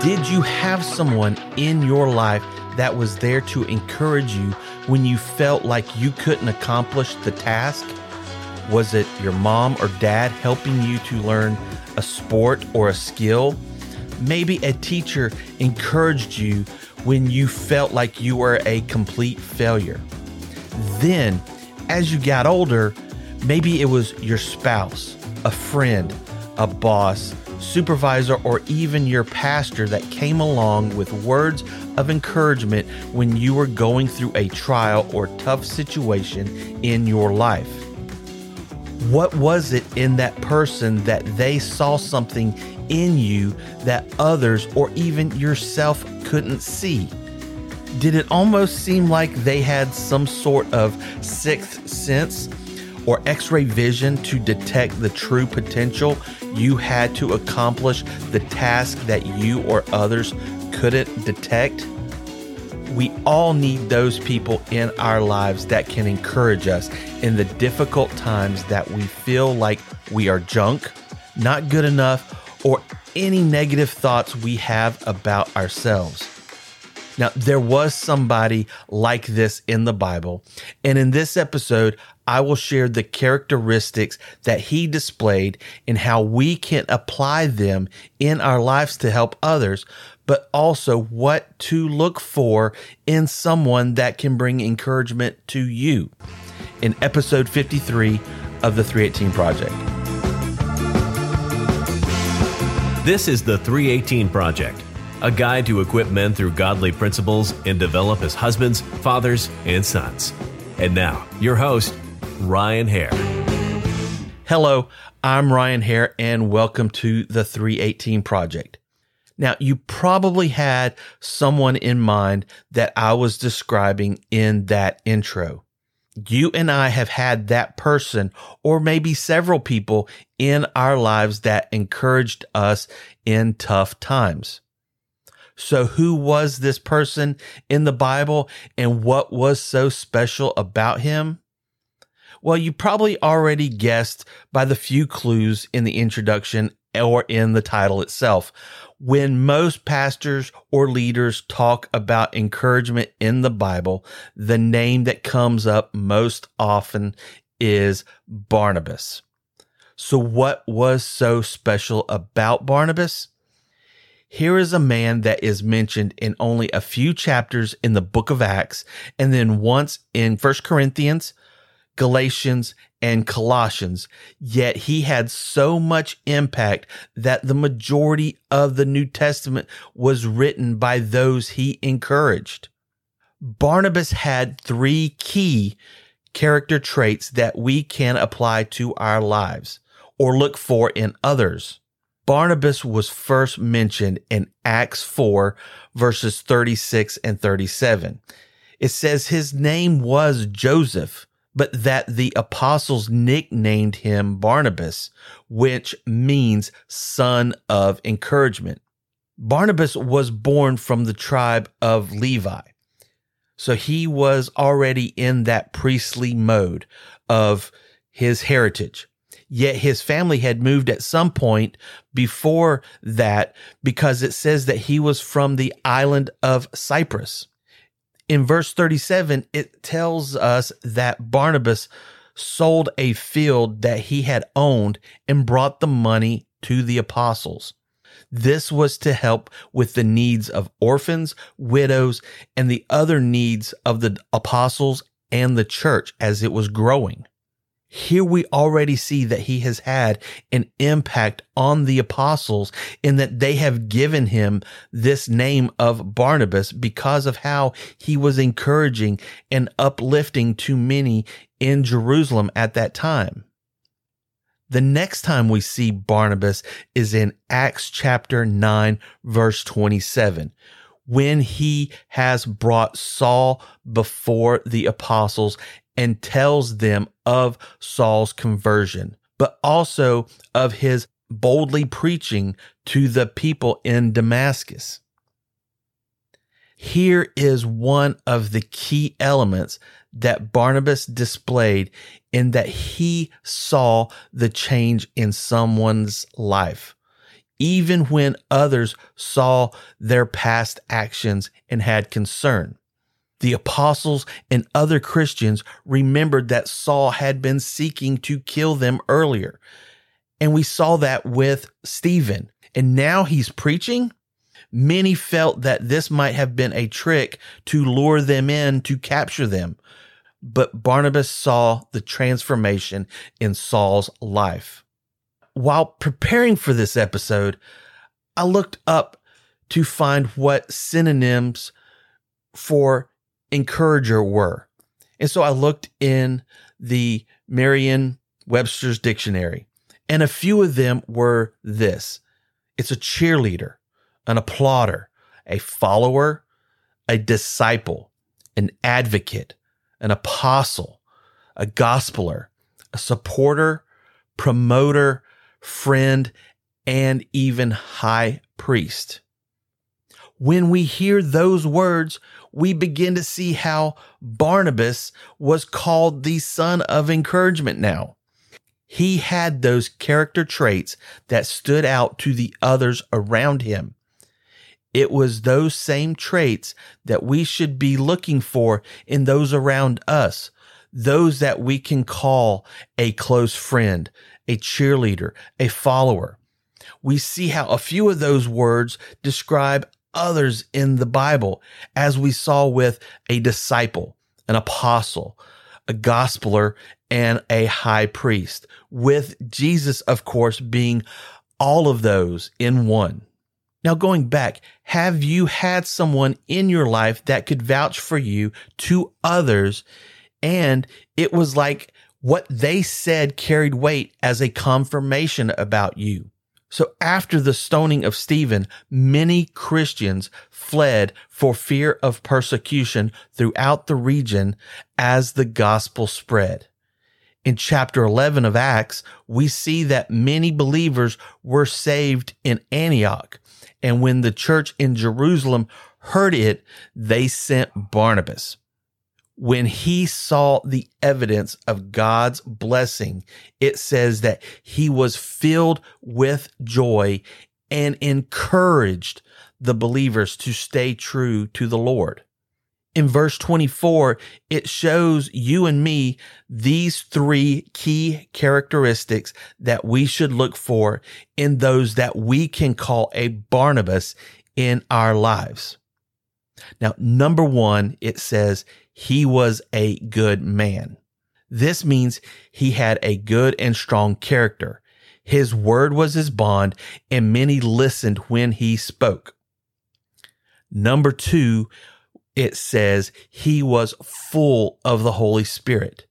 Did you have someone in your life that was there to encourage you when you felt like you couldn't accomplish the task? Was it your mom or dad helping you to learn a sport or a skill? Maybe a teacher encouraged you when you felt like you were a complete failure. Then, as you got older, maybe it was your spouse, a friend, a boss, supervisor, or even your pastor that came along with words of encouragement when you were going through a trial or tough situation in your life. What was it in that person that they saw something in you that others or even yourself couldn't see? Did it almost seem like they had some sort of sixth sense or x ray vision to detect the true potential you had to accomplish the task that you or others couldn't detect? We all need those people in our lives that can encourage us in the difficult times that we feel like we are junk, not good enough, or any negative thoughts we have about ourselves. Now, there was somebody like this in the Bible. And in this episode, I will share the characteristics that he displayed and how we can apply them in our lives to help others, but also what to look for in someone that can bring encouragement to you in episode 53 of the 318 Project. This is the 318 Project a guide to equip men through godly principles and develop as husbands, fathers, and sons. And now, your host, Ryan Hare. Hello, I'm Ryan Hare, and welcome to the 318 Project. Now, you probably had someone in mind that I was describing in that intro. You and I have had that person, or maybe several people in our lives that encouraged us in tough times. So, who was this person in the Bible and what was so special about him? Well, you probably already guessed by the few clues in the introduction or in the title itself. When most pastors or leaders talk about encouragement in the Bible, the name that comes up most often is Barnabas. So, what was so special about Barnabas? Here is a man that is mentioned in only a few chapters in the book of Acts and then once in First Corinthians, Galatians, and Colossians. Yet he had so much impact that the majority of the New Testament was written by those he encouraged. Barnabas had three key character traits that we can apply to our lives or look for in others. Barnabas was first mentioned in Acts 4, verses 36 and 37. It says his name was Joseph, but that the apostles nicknamed him Barnabas, which means son of encouragement. Barnabas was born from the tribe of Levi. So he was already in that priestly mode of his heritage. Yet his family had moved at some point before that because it says that he was from the island of Cyprus. In verse 37, it tells us that Barnabas sold a field that he had owned and brought the money to the apostles. This was to help with the needs of orphans, widows, and the other needs of the apostles and the church as it was growing. Here we already see that he has had an impact on the apostles in that they have given him this name of Barnabas because of how he was encouraging and uplifting to many in Jerusalem at that time. The next time we see Barnabas is in Acts chapter 9, verse 27, when he has brought Saul before the apostles and tells them of Saul's conversion, but also of his boldly preaching to the people in Damascus. Here is one of the key elements that Barnabas displayed in that he saw the change in someone's life, even when others saw their past actions and had concern. The apostles and other Christians remembered that Saul had been seeking to kill them earlier. And we saw that with Stephen. And now he's preaching. Many felt that this might have been a trick to lure them in to capture them. But Barnabas saw the transformation in Saul's life. While preparing for this episode, I looked up to find what synonyms for encourager were. And so I looked in the Merriam Webster's dictionary, and a few of them were this it's a cheerleader, an applauder, a follower, a disciple, an advocate, an apostle, a gospeler, a supporter, promoter, friend, and even high priest. When we hear those words, we begin to see how Barnabas was called the son of encouragement now. He had those character traits that stood out to the others around him. It was those same traits that we should be looking for in those around us, those that we can call a close friend, a cheerleader, a follower. We see how a few of those words describe others in the Bible, as we saw with a disciple, an apostle, a gospeler, and a high priest, with Jesus, of course, being all of those in one. Now, going back, have you had someone in your life that could vouch for you to others? And it was like what they said carried weight as a confirmation about you. So after the stoning of Stephen, many Christians fled for fear of persecution throughout the region as the gospel spread. In chapter 11 of Acts, we see that many believers were saved in Antioch. And when the church in Jerusalem heard it, they sent Barnabas when he saw the evidence of God's blessing, it says that he was filled with joy and encouraged the believers to stay true to the Lord. In verse 24, it shows you and me these three key characteristics that we should look for in those that we can call a Barnabas in our lives. Now, number one, it says he was a good man. This means he had a good and strong character. His word was his bond, and many listened when he spoke. Number two, it says he was full of the Holy Spirit.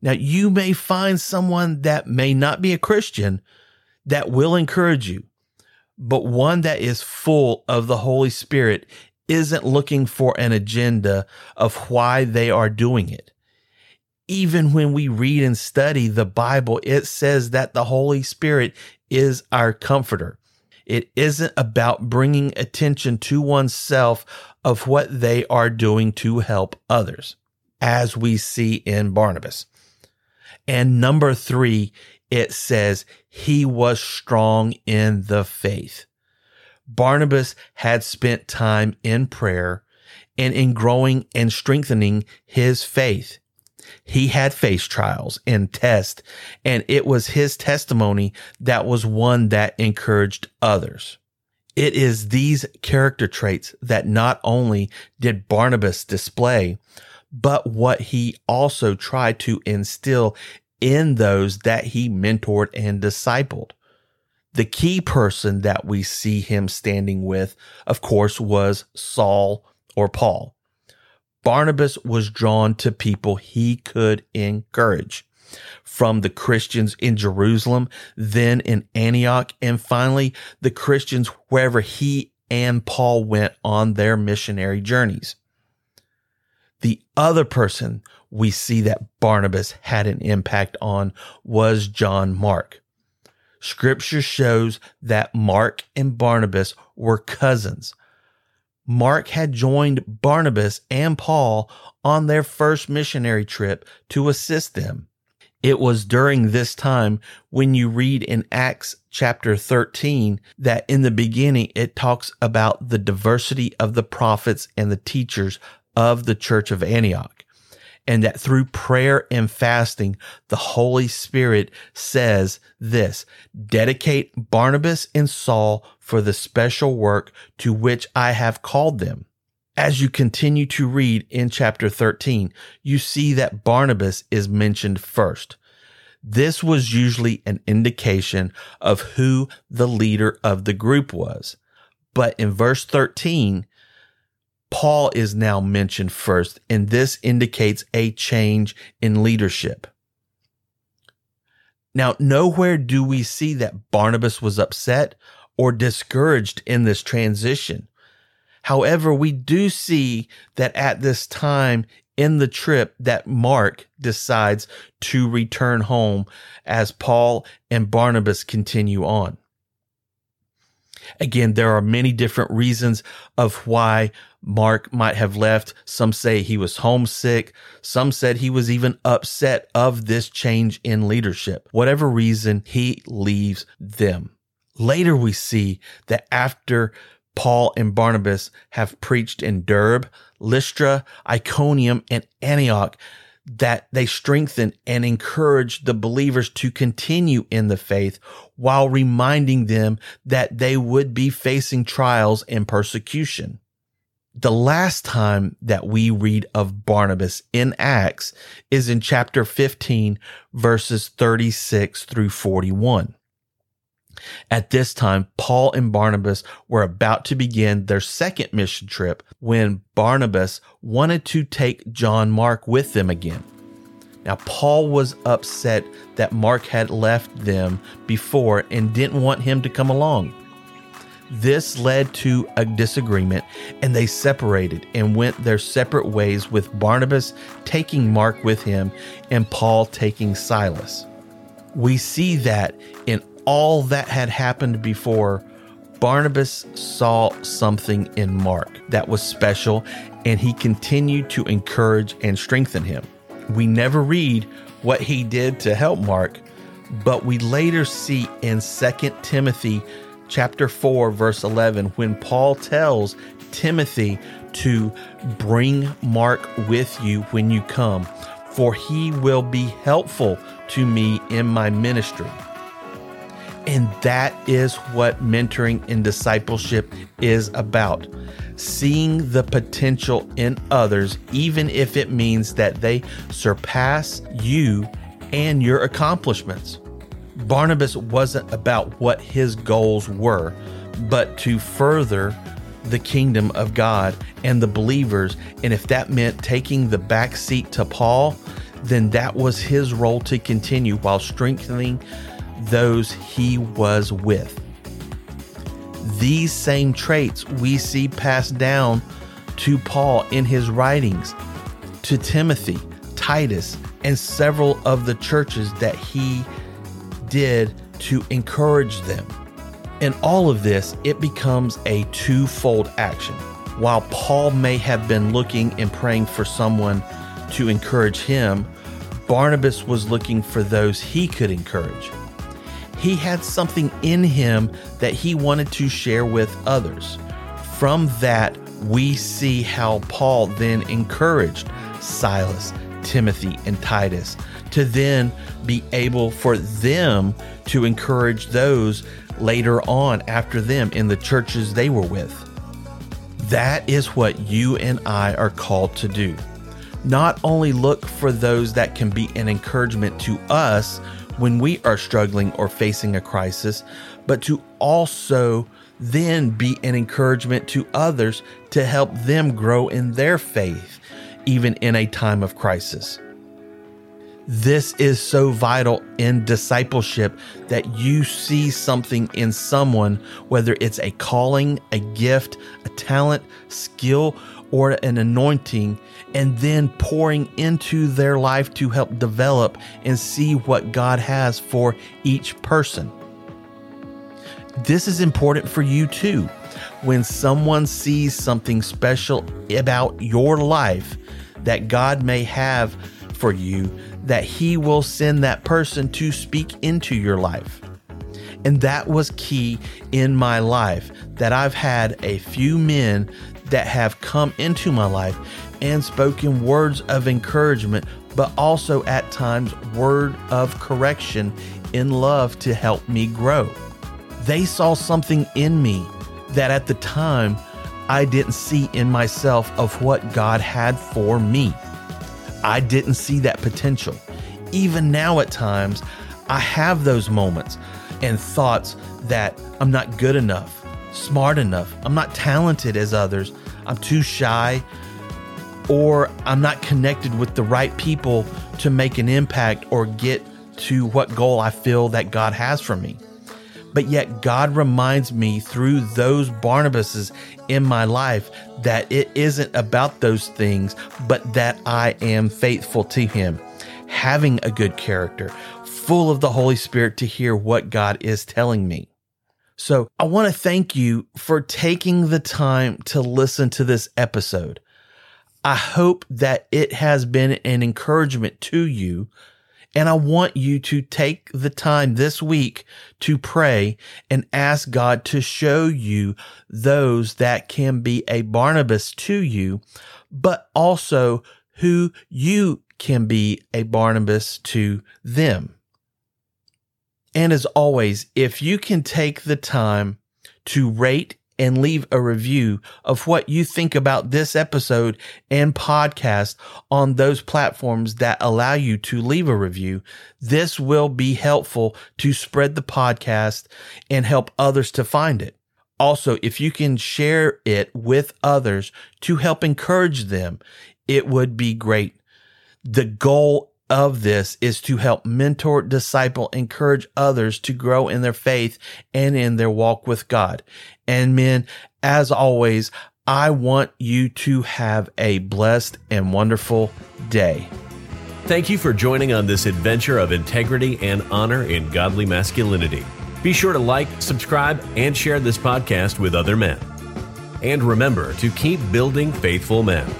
Now, you may find someone that may not be a Christian that will encourage you, but one that is full of the Holy Spirit isn't looking for an agenda of why they are doing it. Even when we read and study the Bible, it says that the Holy Spirit is our comforter. It isn't about bringing attention to oneself of what they are doing to help others, as we see in Barnabas. And number three, it says he was strong in the faith. Barnabas had spent time in prayer and in growing and strengthening his faith. He had faced trials and tests, and it was his testimony that was one that encouraged others. It is these character traits that not only did Barnabas display, but what he also tried to instill in those that he mentored and discipled. The key person that we see him standing with, of course, was Saul or Paul. Barnabas was drawn to people he could encourage from the Christians in Jerusalem, then in Antioch, and finally the Christians wherever he and Paul went on their missionary journeys. The other person we see that Barnabas had an impact on was John Mark. Scripture shows that Mark and Barnabas were cousins. Mark had joined Barnabas and Paul on their first missionary trip to assist them. It was during this time when you read in Acts chapter 13 that in the beginning it talks about the diversity of the prophets and the teachers of the church of Antioch. And that through prayer and fasting, the Holy Spirit says this, dedicate Barnabas and Saul for the special work to which I have called them as you continue to read in chapter 13, you see that Barnabas is mentioned first. This was usually an indication of who the leader of the group was. But in verse 13, Paul is now mentioned first, and this indicates a change in leadership. Now, nowhere do we see that Barnabas was upset or discouraged in this transition. However, we do see that at this time in the trip that Mark decides to return home as Paul and Barnabas continue on. Again, there are many different reasons of why Mark might have left. Some say he was homesick. Some said he was even upset of this change in leadership. Whatever reason, he leaves them. Later, we see that after Paul and Barnabas have preached in Derbe, Lystra, Iconium, and Antioch that they strengthen and encourage the believers to continue in the faith while reminding them that they would be facing trials and persecution. The last time that we read of Barnabas in Acts is in chapter 15, verses 36 through 41. At this time, Paul and Barnabas were about to begin their second mission trip when Barnabas wanted to take John Mark with them again. Now, Paul was upset that Mark had left them before and didn't want him to come along. This led to a disagreement and they separated and went their separate ways with Barnabas taking Mark with him and Paul taking Silas. We see that in all that had happened before, Barnabas saw something in Mark that was special, and he continued to encourage and strengthen him. We never read what he did to help Mark, but we later see in 2 Timothy chapter 4 verse 11 when Paul tells Timothy to bring Mark with you when you come, for he will be helpful to me in my ministry. And that is what mentoring and discipleship is about. Seeing the potential in others, even if it means that they surpass you and your accomplishments. Barnabas wasn't about what his goals were, but to further the kingdom of God and the believers. And if that meant taking the back seat to Paul, then that was his role to continue while strengthening those he was with. These same traits we see passed down to Paul in his writings, to Timothy, Titus, and several of the churches that he did to encourage them. In all of this, it becomes a twofold action. While Paul may have been looking and praying for someone to encourage him, Barnabas was looking for those he could encourage he had something in him that he wanted to share with others. From that, we see how Paul then encouraged Silas, Timothy, and Titus to then be able for them to encourage those later on after them in the churches they were with. That is what you and I are called to do. Not only look for those that can be an encouragement to us when we are struggling or facing a crisis, but to also then be an encouragement to others to help them grow in their faith, even in a time of crisis. This is so vital in discipleship that you see something in someone, whether it's a calling, a gift, a talent, skill, or an anointing, and then pouring into their life to help develop and see what God has for each person. This is important for you too. When someone sees something special about your life, that God may have for you, that He will send that person to speak into your life. And that was key in my life that I've had a few men that have come into my life and spoken words of encouragement, but also at times word of correction in love to help me grow. They saw something in me that at the time I didn't see in myself of what God had for me. I didn't see that potential. Even now, at times, I have those moments and thoughts that I'm not good enough, smart enough, I'm not talented as others, I'm too shy, or I'm not connected with the right people to make an impact or get to what goal I feel that God has for me. But yet, God reminds me through those Barnabases in my life that it isn't about those things, but that I am faithful to Him, having a good character, full of the Holy Spirit to hear what God is telling me. So I want to thank you for taking the time to listen to this episode. I hope that it has been an encouragement to you. And I want you to take the time this week to pray and ask God to show you those that can be a Barnabas to you, but also who you can be a Barnabas to them. And as always, if you can take the time to rate and leave a review of what you think about this episode and podcast on those platforms that allow you to leave a review. This will be helpful to spread the podcast and help others to find it. Also, if you can share it with others to help encourage them, it would be great. The goal of this is to help mentor, disciple, encourage others to grow in their faith and in their walk with God. And men, as always, I want you to have a blessed and wonderful day. Thank you for joining on this adventure of integrity and honor in godly masculinity. Be sure to like, subscribe, and share this podcast with other men. And remember to keep building faithful men.